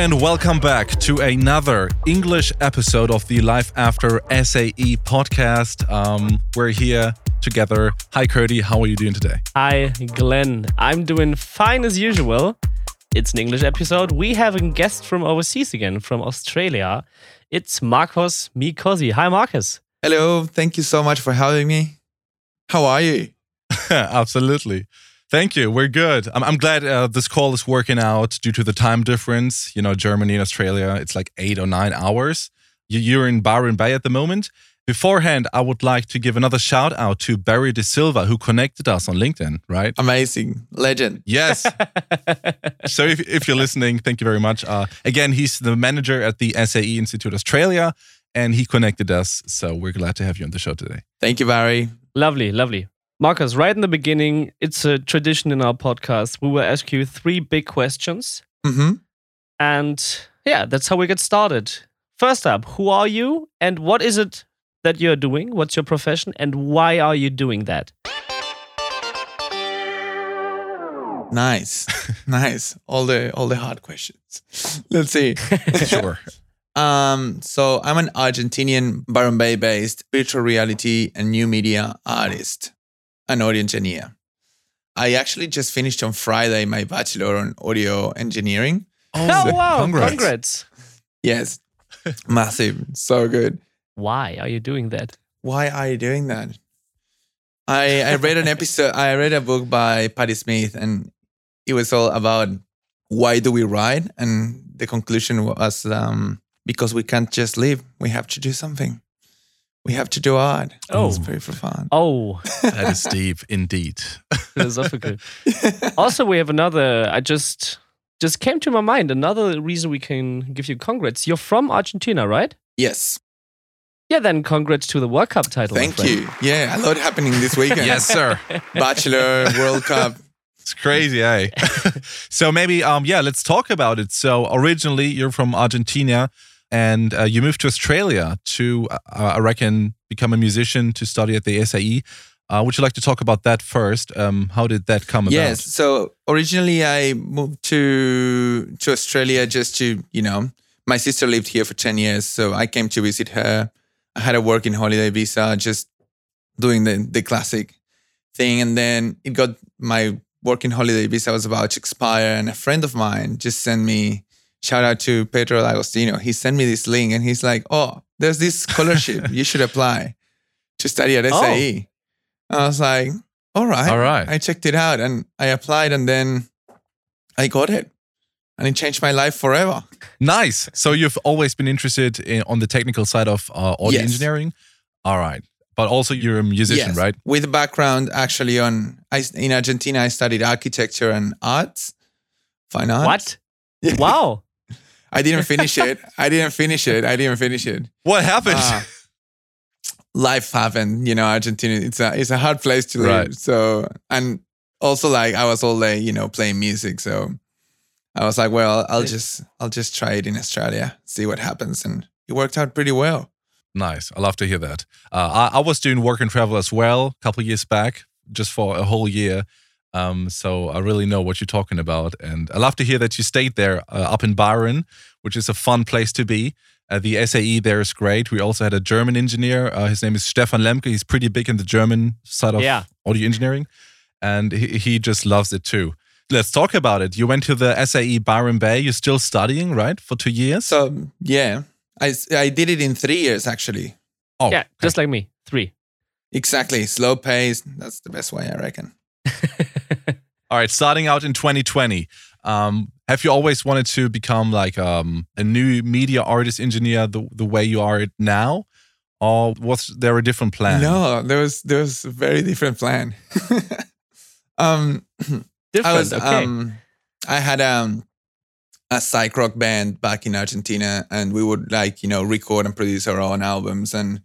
and welcome back to another English episode of the Life After SAE podcast. Um, we're here together. Hi, Curdy. How are you doing today? Hi, Glenn. I'm doing fine as usual. It's an English episode. We have a guest from overseas again, from Australia. It's Marcos Micosi. Hi, Marcus. Hello. Thank you so much for having me. How are you? Absolutely. Thank you. We're good. I'm, I'm glad uh, this call is working out due to the time difference. You know, Germany and Australia, it's like eight or nine hours. You're in Byron Bay at the moment. Beforehand, I would like to give another shout out to Barry De Silva, who connected us on LinkedIn, right? Amazing. Legend. Yes. so if, if you're listening, thank you very much. Uh, again, he's the manager at the SAE Institute Australia, and he connected us. So we're glad to have you on the show today. Thank you, Barry. Lovely, lovely. Marcus, right in the beginning, it's a tradition in our podcast. We will ask you three big questions. Mm-hmm. And yeah, that's how we get started. First up, who are you and what is it that you're doing? What's your profession and why are you doing that? Nice. nice. All the all the hard questions. Let's see. sure. Um, so I'm an Argentinian Byron Bay based virtual reality and new media artist, an audio engineer. I actually just finished on Friday my bachelor on audio engineering. Oh, wow. Congrats. Congrats. Yes. Massive. So good. Why are you doing that? Why are you doing that? I I read an episode I read a book by Patti Smith and it was all about why do we write and the conclusion was um, because we can't just live we have to do something we have to do art oh it's very profound oh that is deep indeed philosophical also we have another i just just came to my mind another reason we can give you congrats you're from argentina right yes yeah, then congrats to the World Cup title. Thank you. Yeah, a lot happening this weekend. yes, sir. Bachelor, World Cup. It's crazy, eh? so maybe, um, yeah, let's talk about it. So originally, you're from Argentina, and uh, you moved to Australia to, uh, I reckon, become a musician to study at the SAE. Uh, would you like to talk about that first? Um, how did that come about? Yes. So originally, I moved to to Australia just to, you know, my sister lived here for ten years, so I came to visit her. I had a working holiday visa, just doing the the classic thing, and then it got my working holiday visa was about to expire, and a friend of mine just sent me shout out to Pedro Agostino. He sent me this link, and he's like, "Oh, there's this scholarship. you should apply to study at SAE." Oh. I was like, "All right, all right." I checked it out, and I applied, and then I got it. And it changed my life forever. Nice. So you've always been interested in on the technical side of uh, audio yes. engineering. All right but also you're a musician, yes. right? With a background actually on I, in Argentina, I studied architecture and arts, fine arts. What? Wow! I didn't finish it. I didn't finish it. I didn't finish it. What happened? Uh, life happened. You know, Argentina. It's a it's a hard place to live. Right. So and also like I was all day, you know, playing music. So I was like, well, I'll just I'll just try it in Australia, see what happens, and it worked out pretty well. Nice. I love to hear that. Uh, I, I, was doing work and travel as well a couple years back, just for a whole year. Um, so I really know what you're talking about, and I love to hear that you stayed there uh, up in Byron, which is a fun place to be. Uh, the SAE there is great. We also had a German engineer. Uh, his name is Stefan Lemke. He's pretty big in the German side of yeah. audio engineering, and he, he just loves it too. Let's talk about it. You went to the SAE Byron Bay. You're still studying, right, for two years? So yeah, I, I did it in three years actually. Oh, yeah, just like me, three. Exactly, slow pace. That's the best way, I reckon. All right, starting out in 2020, um, have you always wanted to become like um, a new media artist engineer the, the way you are now? Or was there a different plan? No, there was there was a very different plan. um, different, I was okay. um, I had um a psych rock band back in Argentina, and we would like you know record and produce our own albums, and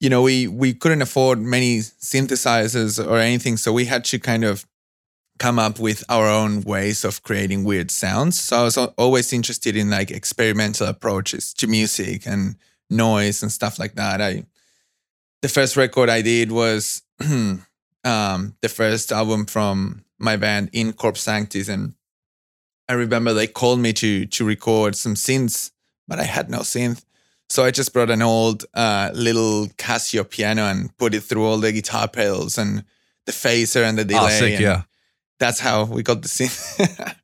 you know we we couldn't afford many synthesizers or anything, so we had to kind of come up with our own ways of creating weird sounds. So I was always interested in like experimental approaches to music and noise and stuff like that. I the first record I did was um, the first album from my band in Corp Sanctis and I remember they called me to to record some synths, but I had no synth. So I just brought an old uh, little Casio piano and put it through all the guitar pedals and the phaser and the delay. Oh, sick, and yeah. That's how we got the synth.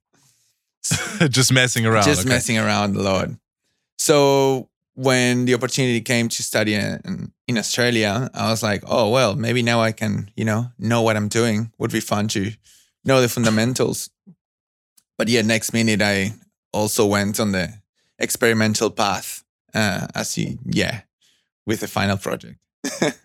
just messing around. just okay. messing around a lot. So when the opportunity came to study in, in Australia, I was like, oh well, maybe now I can, you know, know what I'm doing. Would be fun to know the fundamentals. But yeah, next minute I also went on the experimental path, uh, as you, yeah, with the final project.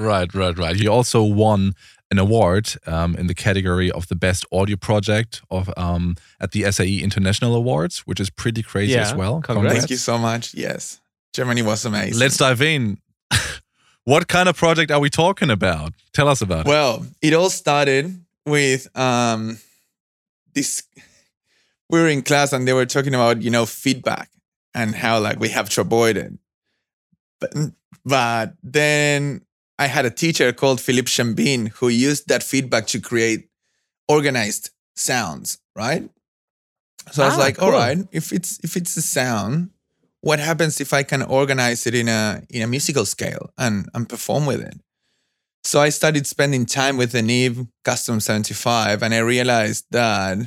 Right, right, right. You also won an award um, in the category of the best audio project of um, at the SAE International Awards, which is pretty crazy Yeah, as well. congrats. Thank you so much. Yes, Germany was amazing. Let's dive in. what kind of project are we talking about? Tell us about it. Well, it all started with um, this. We were in class and they were talking about you know feedback and how like we have to avoid it. But but then I had a teacher called Philippe Chambin who used that feedback to create organized sounds, right? So I was Ah, like, all cool. right, if it's if it's a sound, what happens if I can organize it in a in a musical scale and and perform with it? So I started spending time with the Neve Custom 75 and I realized that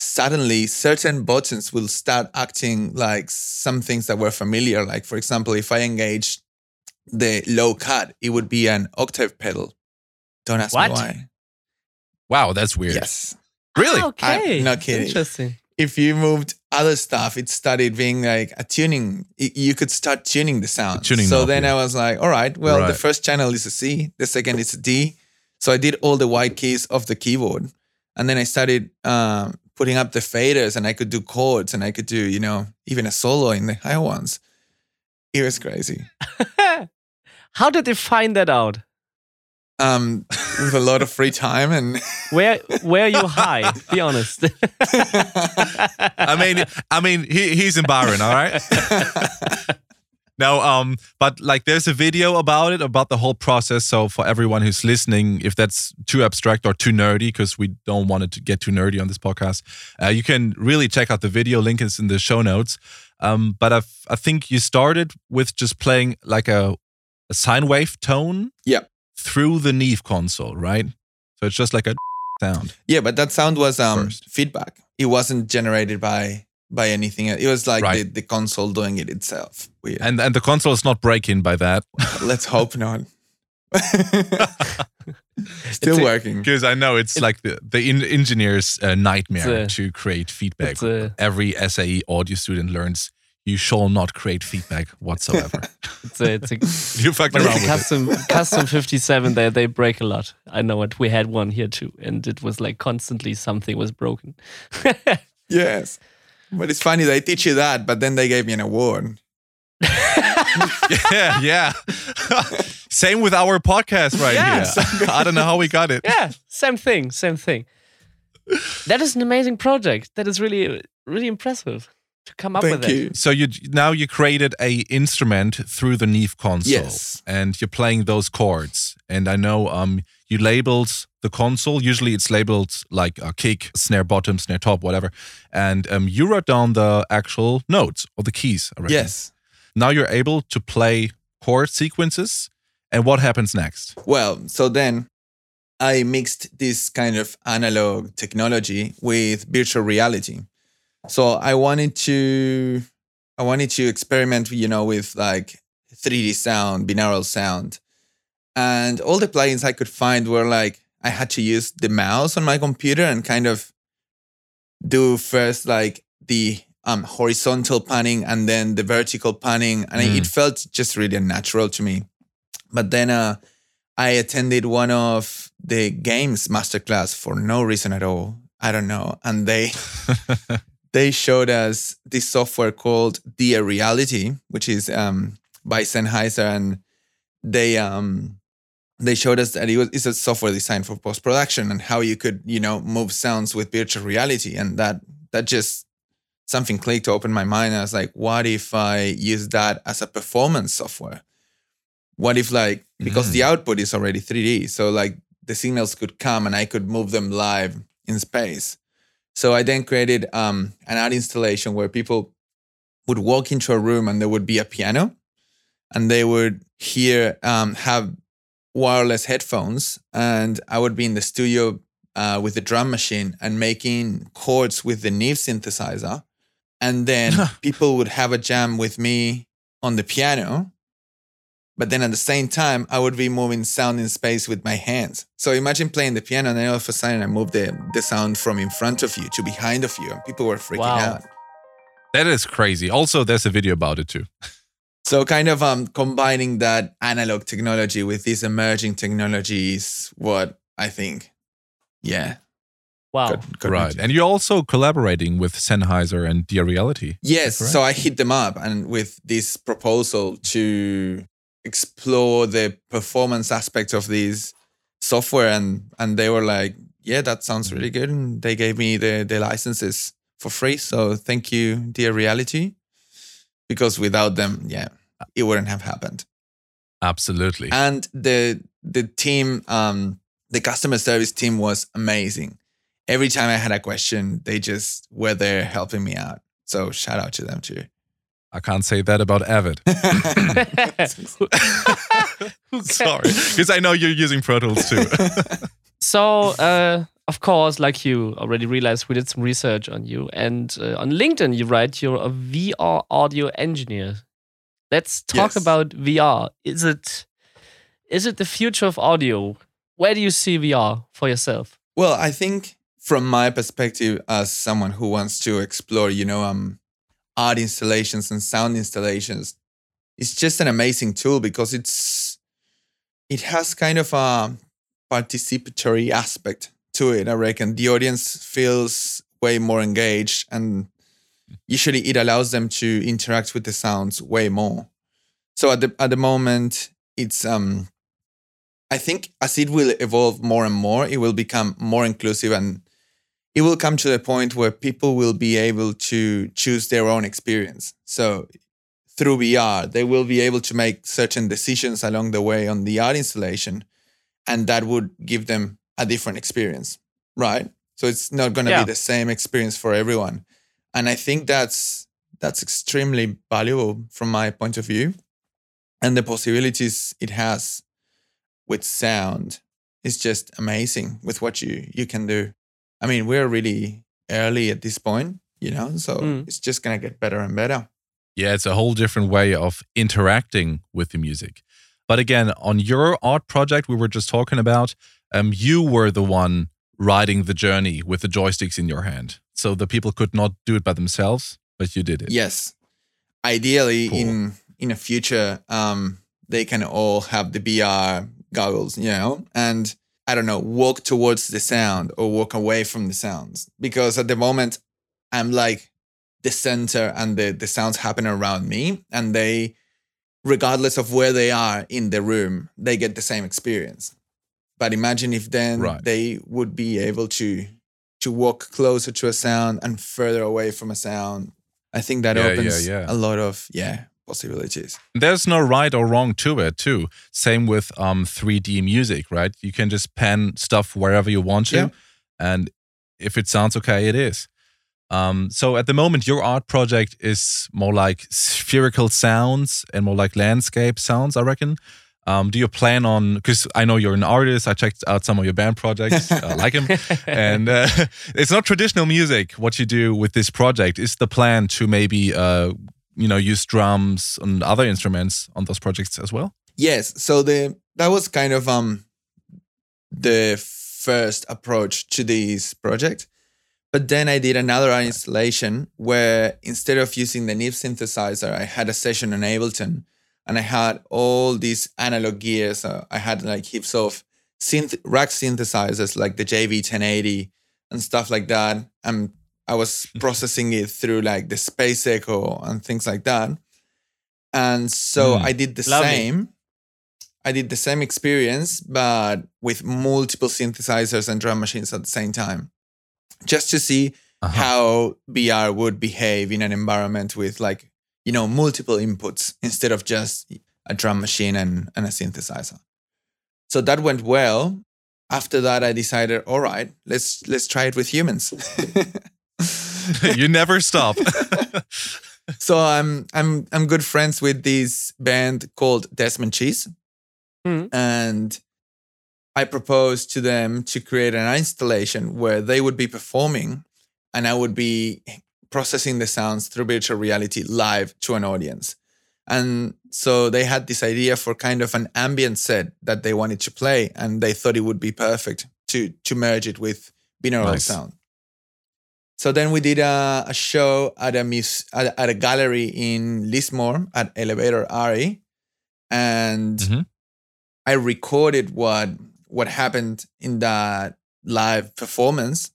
suddenly certain buttons will start acting like some things that were familiar. Like, for example, if I engage the low cut, it would be an octave pedal. Don't ask What? me why. wow, that's weird. Yes. Really? Ah, okay. I'm not kidding. Interesting. If you moved other stuff, it started being like a tuning. You could start tuning the sound. tuning so knob, then yeah. I was like, all right, well, the first channel is a C, the second is a D. So I did all the white keys of the keyboard. And then I started um, putting up the faders and I could do chords and I could do, you know, even a solo in the higher ones. It was crazy. How did they find that out? Um, with a lot of free time and Where where are you high? Be honest. I mean, I mean, he, he's in Byron, all right. No, um, but like there's a video about it, about the whole process. So for everyone who's listening, if that's too abstract or too nerdy, because we don't want it to get too nerdy on this podcast, uh, you can really check out the video. Link is in the show notes. Um, but I've, I think you started with just playing like a, a sine wave tone Yeah. through the Neve console, right? So it's just like a sound. Yeah, but that sound was um First. feedback. It wasn't generated by by anything. It was like Right. the, the console doing it itself. Weird. And and the console is not breaking by that. Let's hope not. Still It's working. Because I know it's like the, the in- engineer's uh, nightmare a- to create feedback. a- Every SAE audio student learns you shall not create feedback whatsoever. It's a, it's a, you fucked around it's a with it. custom custom 57 they they break a lot. I know it. We had one here too and it was like constantly something was broken. Yes. But it's funny they teach you that, but then they gave me an award. yeah, yeah. Same with our podcast right Yeah, here. I don't know how we got it. yeah, same thing, same thing. That is an amazing project. That is really really impressive to come up Thank with you. it. So you now you created a instrument through the Neve console, Yes. and you're playing those chords. And I know um you labeled the console. Usually it's labeled like a kick, snare bottom, snare top, whatever. And um you wrote down the actual notes or the keys. I reckon. Yes. Now you're able to play chord sequences. And what happens next? Well, so then I mixed this kind of analog technology with virtual reality. So I wanted to I wanted to experiment, you know, with like 3D sound, binaural sound. And all the plugins I could find were like I had to use the mouse on my computer and kind of do first like the um, horizontal panning and then the vertical panning. And Mm. it felt just really unnatural to me. But then uh, I attended one of the games masterclass for no reason at all. I don't know. And they they showed us this software called Dear Reality, which is um, by Sennheiser, and they um, they showed us that it was it's a software designed for post production and how you could you know move sounds with virtual reality, and that that just something clicked to open my mind. I was like, what if I use that as a performance software? What if like because the output is already 3D, so like the signals could come and I could move them live in space. So I then created um, an art installation where people would walk into a room and there would be a piano, and they would hear um, have wireless headphones, and I would be in the studio uh, with the drum machine and making chords with the Neve synthesizer, and then people would have a jam with me on the piano. But then at the same time, I would be moving sound in space with my hands. So imagine playing the piano, and then all of a sudden, I move the, the sound from in front of you to behind of you, and people were freaking Wow. out. That is crazy. Also, there's a video about it too. So kind of um combining that analog technology with these emerging technologies, what I think. Yeah. Wow. got- got right. And you're also collaborating with Sennheiser and Dear Reality. Yes. So I hit them up and with this proposal to explore the performance aspect of these software and and they were like, Yeah, that sounds really good. And they gave me the the licenses for free. So thank you, dear reality. Because without them, yeah, it wouldn't have happened. Absolutely. and the the team um the customer service team was amazing every time i had a question they just were there helping me out so shout out to them too I can't say that about Avid. Sorry. Because I know you're using Pro Tools too. so, uh, of course, like you already realized, we did some research on you. And uh, on LinkedIn, you write you're a VR audio engineer. Let's talk Yes. about VR. Is it is it the future of audio? Where do you see VR for yourself? well i think from my perspective as someone who wants to explore you know um art installations and sound installations. It's just an amazing tool because it's it has kind of a participatory aspect to it i reckon. The audience feels way more engaged and usually it allows them to interact with the sounds way more. So at the at the moment it's um i think as it will evolve more and more it will become more inclusive and it will come to the point where people will be able to choose their own experience so through VR, they will be able to make certain decisions along the way on the art installation, and that would give them a different experience, right? So it's not going to Yeah. be the same experience for everyone, and I think that's that's extremely valuable from my point of view, and the possibilities it has with sound is just amazing with what you you can do. I mean, we're really early at this point, you know, so Mm. it's just gonna get better and better. Yeah, it's a whole different way of interacting with the music. But again, on your art project we were just talking about, um, you were the one riding the journey with the joysticks in your hand. So the people could not do it by themselves, but you did it. Yes. Ideally, Cool. in in a future, um, they can all have the VR goggles, you know, and I don't know, walk towards the sound or walk away from the sounds. Because at the moment, I'm like the center and the the sounds happen around me, and they, regardless of where they are in the room, they get the same experience. But imagine if then Right. they would be able to to walk closer to a sound and further away from a sound. I think that Yeah, yeah, opens yeah. a lot of yeah possibilities. There's no right or wrong to it, too. Same with um 3D music, right? You can just pen stuff wherever you want to, Yeah. and if it sounds okay, it is. Um, so at the moment, your art project is more like spherical sounds and more like landscape sounds, I reckon. Um, do you plan on? Because I know you're an artist. I checked out some of your band projects. I like him, and uh, it's not traditional music. What you do with this project is the plan to maybe, uh, you know, use drums and other instruments on those projects as well. Yes, so the that was kind of um the first approach to this project. But then I did another installation where instead of using the Neve synthesizer, I had a session on Ableton and I had all these analog gears. Uh, I had like heaps of synth rack synthesizers like the JV1080 and stuff like that. And I was processing it through like the Space Echo and things like that. And so Mm. I did the Lovely. same. I did the same experience, but with multiple synthesizers and drum machines at the same time, just to see Uh-huh. how VR would behave in an environment with like, you know, multiple inputs instead of just a drum machine and, and a synthesizer. So that went well. after that, I decided, all right, let's let's try it with humans. you never stop. so I'm I'm I'm good friends with this band called Desmond Cheese, Mhm. and I proposed to them to create an installation where they would be performing, and I would be processing the sounds through virtual reality live to an audience. And so they had this idea for kind of an ambient set that they wanted to play, and they thought it would be perfect to to merge it with binaural Nice. sound. So then we did a, a show at a mus- at, at a gallery in Lismore at Elevator Ari, and Mhm. I recorded what what happened in that live performance,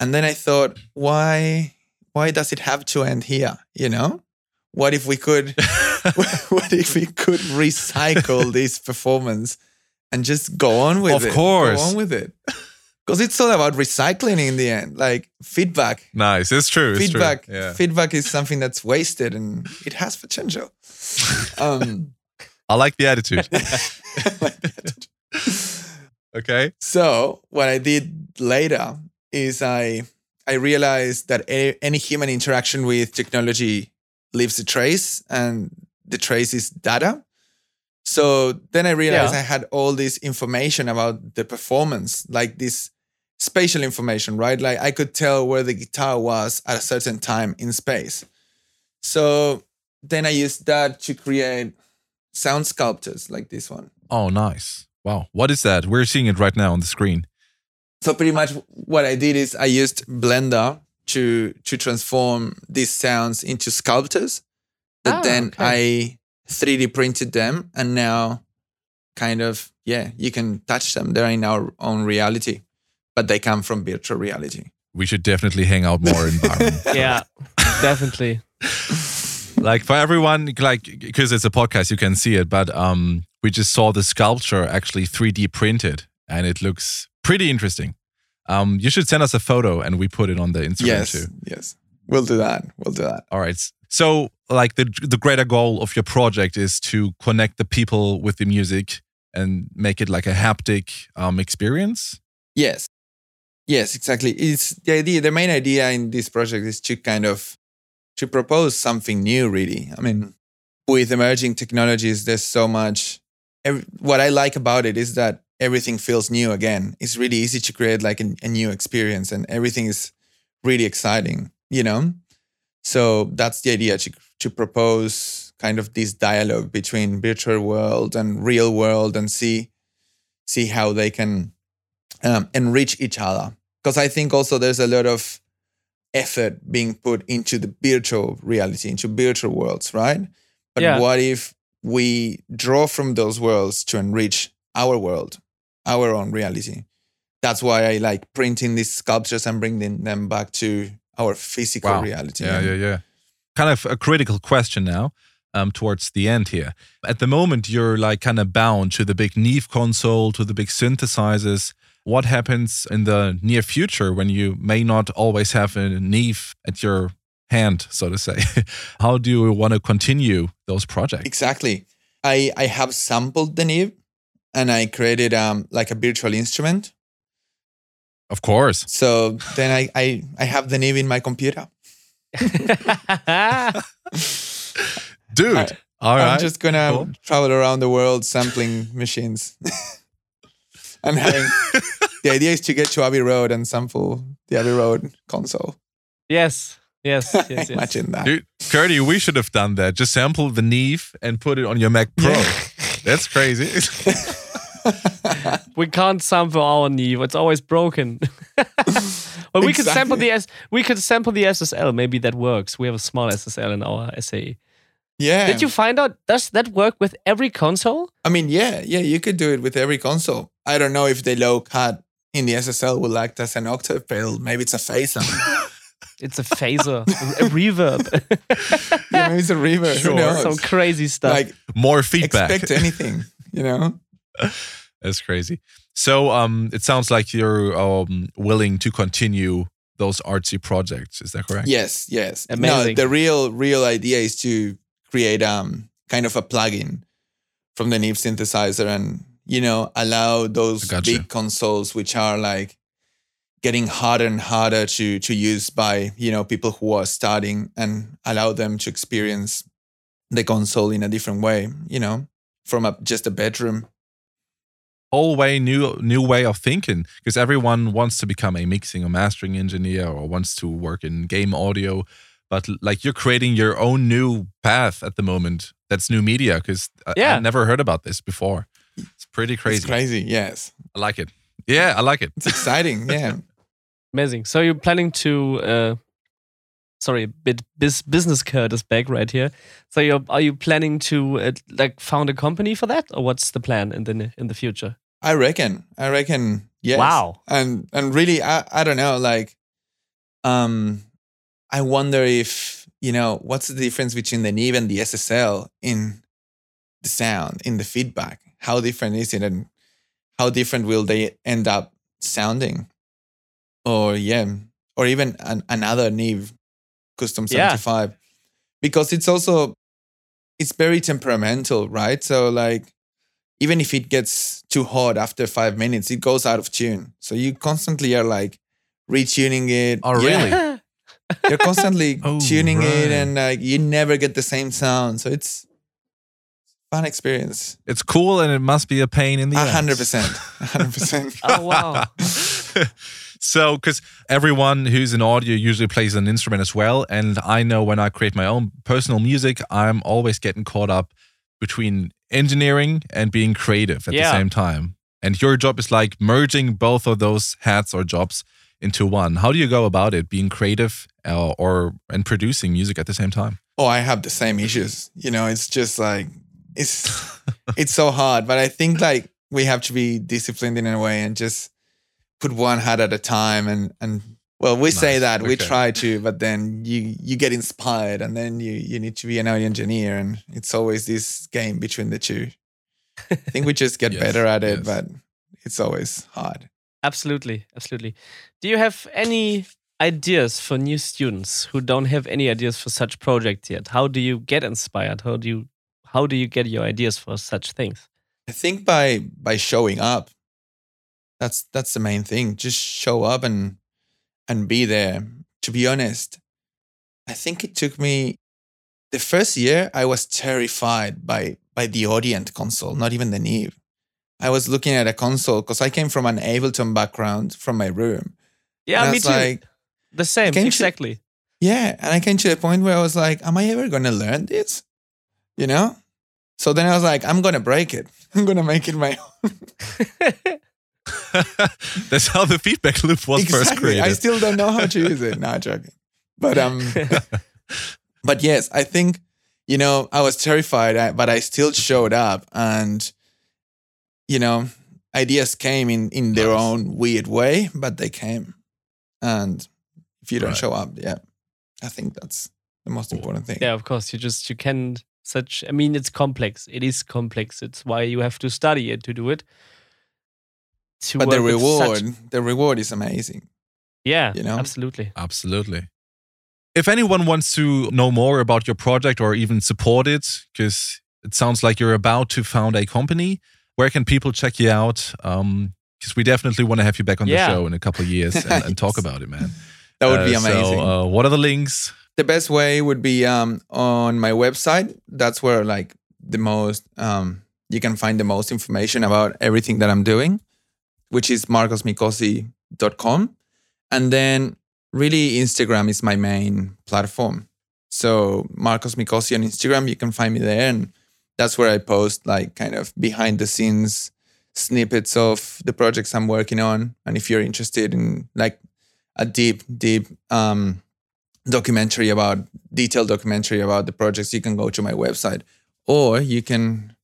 and then I thought, why why does it have to end here? You know, what if we could what if we could recycle this performance and just go on with Of it? Of course. go on with it. Because it's all about recycling in the end, like feedback. nice. It's true. It's feedback, True. Yeah. feedback is something that's wasted and it has potential. Um, I like the attitude. okay. so what I did later is I I realized that a, any human interaction with technology leaves a trace, and the trace is data. So then I realized Yeah. I had all this information about the performance, like this spatial information, right? Like I could tell where the guitar was at a certain time in space. So then I used that to create sound sculptures like this one. Oh, nice. Wow. What is that? We're seeing it right now on the screen. So pretty much what I did is I used Blender to to transform these sounds into sculptures. But Ah, then okay. I 3D printed them and now kind of yeah, you can touch them. They're in our own reality. But they come from virtual reality. We should definitely hang out more in Byron. Yeah, definitely. like for everyone, like because it's a podcast, you can see it. But um, we just saw the sculpture actually 3D printed, and it looks pretty interesting. Um, you should send us a photo, and we put it on the Instagram yes. too. Yes. We'll do that. We'll do that. All right. So, like the the greater goal of your project is to connect the people with the music and make it like a haptic um, experience. Yes. Yes, exactly. It's the idea. The main idea in this project is to kind of to propose something new. Really, I mean, with emerging technologies, there's so much. Every, what I like about it is that everything feels new again. It's really easy to create like a, a new experience, and everything is really exciting. You know, so that's the idea to to propose kind of this dialogue between virtual world and real world, and see see how they can um, enrich each other. Because I think also there's a lot of effort being put into the virtual reality, into virtual worlds, right? But Yeah. what if we draw from those worlds to enrich our world, our own reality? That's why I like printing these sculptures and bringing them back to our physical Wow. reality. Yeah, yeah, yeah. Kind of a critical question now. Um, towards the end here. At the moment, you're like kind of bound to the big Neve console, to the big synthesizers. What happens in the near future when you may not always have a Neve at your hand, so to say? How do you want to continue those projects? Exactly. I I have sampled the Neve and I created um like a virtual instrument. Of course. So then I I, I have the Neve in my computer. Dude. I- all right. I'm just gonna Cool. travel around the world sampling machines. and having the idea is to get to Abbey Road and sample the Abbey Road console. yes, yes, yes, yes. Imagine that. Dude, Curdy, we should have done that. Just sample the Neve and put it on your Mac Pro. That's crazy. We can't sample our Neve. It's always broken. but we could sample the S. We could sample the SSL. Maybe that works. We have a small SSL in our SAE. Yeah. Did you find out? Does that work with every console? I mean, yeah, yeah, you could do it with every console. I don't know if the low cut in the SSL will act as an octave pedal. Maybe it's a phaser. It's a phaser, a, a reverb, yeah, maybe it's a reverb. Sure. Who knows? some crazy stuff. Like More feedback. expect anything, you know? That's crazy. So um, it sounds like you're um, willing to continue those artsy projects. Is that correct? Yes, yes. Amazing. No, the real real idea is to create um kind of a plugin from the Neve synthesizer and you know, allow those Gotcha. big consoles, which are like getting harder and harder to to use by you know people who are starting, and allow them to experience the console in a different way. You know, from a, just a bedroom. whole way new new way of thinking because everyone wants to become a mixing or mastering engineer or wants to work in game audio but like you're creating your own new path at the moment that's new media because I, Yeah. I never heard about this before it's pretty crazy It's crazy. Yes, i like it yeah i like it it's exciting. yeah. Amazing. So you're planning to uh sorry, a bit bus business card is back right here. So you're are you planning to uh, like found a company for that or what's the plan in the in the future? I reckon. I reckon. Yes. Wow. And and really, I I don't know. Like, um, I wonder if you know what's the difference between the Neve and the SSL in the sound, in the feedback. How different is it, and how different will they end up sounding? Or yeah, or even an, another Neve custom Yeah. 75 because it's also it's very temperamental right so like even if it gets too hot after five minutes it goes out of tune so you constantly are like retuning it Oh, Yeah, really? You're constantly Oh, tuning it and like you never get the same sound so it's fun experience it's cool and it must be a pain in the a ass. hundred percent hundred percent Oh wow. so because everyone who's in audio usually plays an instrument as well and i know when i create my own personal music i'm always getting caught up between engineering and being creative at Yeah. the same time and your job is like merging both of those hats or jobs into one how do you go about it being creative uh, or and producing music at the same time oh i have the same issues you know it's just like it's it's so hard but i think like we have to be disciplined in a way and just put one hat at a time and and well we say Nice. that we try to but then you you get inspired and then you you need to be an audio engineer and it's always this game between the two i think we just get Yes, better at it yes. but it's always hard Absolutely, absolutely. Do you have any ideas for new students who don't have any ideas for such projects yet? How do you get inspired? How do you how do you get your ideas for such things? I think by by showing up, that's that's the main thing. Just show up and and be there. To be honest, I think it took me the first year I was terrified by by the Audient console, not even the Neve. I was looking at a console because I came from an Ableton background from my room. Yeah, and me too. like, the same, exactly. yeah. And I came to the point where I was like, am I ever gonna learn this? You know? So then I was like, I'm gonna break it. I'm gonna make it my own. that's how the feedback loop was first created. I still don't know how to use it. Not joking. But um, but yes, I think you know I was terrified, but I still showed up, and you know ideas came in in their Nice. own weird way, but they came. And if you don't Right. show up, yeah, I think that's the most important thing. yeah, of course. You just you can such. I mean, it's complex. It is complex. It's why you have to study it to do it. To But the reward, such- the reward is amazing. yeah, you know? absolutely. Absolutely. If anyone wants to know more about your project or even support it, because it sounds like you're about to found a company, where can people check you out? Um, Because we definitely want to have you back on Yeah. the show in a couple of years and, and talk about it, man. That would be Uh, amazing. So, uh, what are the links? the best way would be um, on my website. That's where like the most um, you can find the most information about everything that I'm doing, which is marcosmicosi.com. And then really Instagram is my main platform. So Marcos Micosi on Instagram, you can find me there. And that's where I post like kind of behind the scenes snippets of the projects I'm working on. And if you're interested in like a deep, deep um, documentary about detailed documentary about the projects, you can go to my website or you can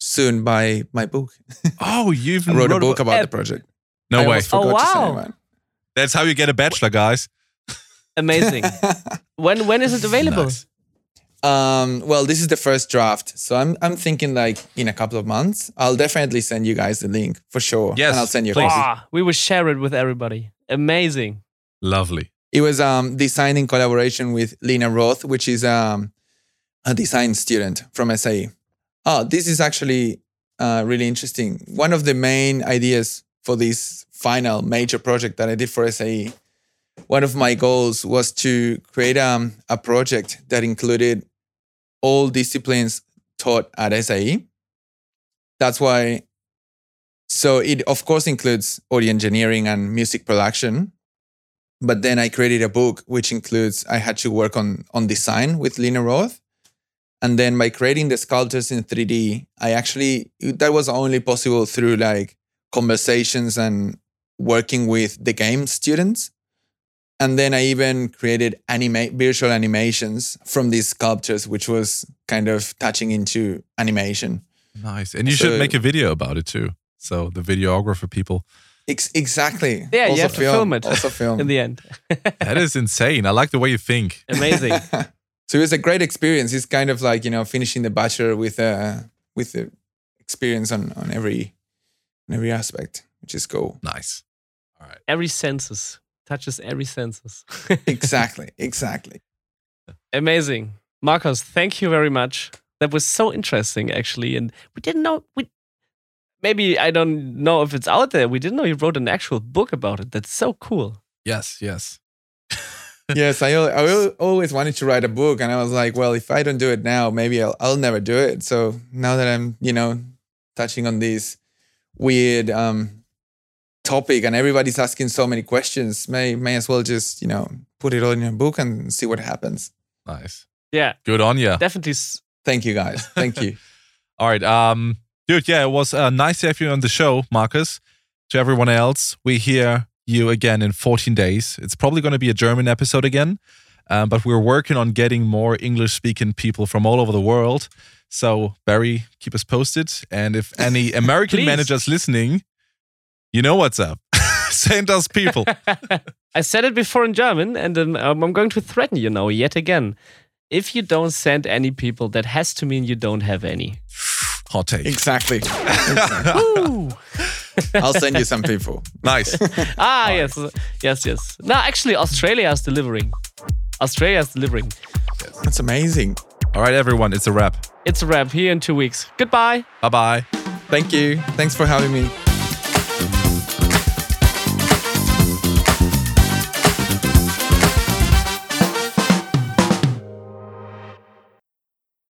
soon buy my book. Oh, you I even wrote a wrote book about the project. No I way. forgot Oh, to say wow. That's how you get a bachelor, guys. Amazing. when when is it available? Nice. Um, well, this is the first draft, so I'm I'm thinking like in a couple of months. I'll definitely send you guys the link for sure. Yes, and I'll send you a please. Ah, we will share it with everybody. Amazing. Lovely. It was um, designed in collaboration with Lena Roth, which is um, a design student from SAE. Oh, this is actually uh, really interesting. One of the main ideas for this final major project that I did for SAE, one of my goals was to create um, a project that included all disciplines taught at SAE. That's why. So it of course includes audio engineering and music production, but then I created a book which includes I had to work on on design with Lina Roth, and then by creating the sculptures in 3D, I actually that was only possible through like conversations and working with the game students. And then I even created anime virtual animations from these sculptures, which was kind of touching into animation. Nice. And you So- should make a video about it too. So the videographer people. Ex- exactly. Yeah, you have to film it Also film. in the end. That is insane. I like the way you think. Amazing. so it was a great experience. It's kind of like you know finishing the bachelor with a with the experience on on every on every aspect, which is cool. Nice. All right. every senses touches every senses. exactly, exactly. Amazing, Marcos. Thank you very much. That was so interesting, actually, and we didn't know we. Maybe I don't know if it's out there. We didn't know you wrote an actual book about it. That's so cool. Yes, yes. yes, I, I always wanted to write a book, and I was like, well, if I don't do it now, maybe I'll, I'll never do it. So now that I'm, you know, touching on these weird um, topic, and everybody's asking so many questions, may may as well just, you know, put it all in a book and see what happens. Nice. Yeah, Good on you. definitely. s- Thank you, guys. Thank you. All right. Um, dude, yeah, it was uh, nice to have you on the show, Marcus. To everyone else, we hear you again in 14 days. It's probably going to be a German episode again, um, but we're working on getting more English speaking people from all over the world. So, Barry, keep us posted. And if any American managers listening, you know what's up. Send us people. I said it before in German, and um, um, I'm going to threaten you now yet again. If you don't send any people, that has to mean you don't have any. Hot take. exactly. Ooh. I'll send you some people. Nice. ah, yes, yes, yes. No, actually, Australia is delivering. Australia is delivering. That's amazing. All right, everyone, it's a wrap. It's a wrap here in two weeks. Goodbye. Bye bye. Thank you. Thanks for having me.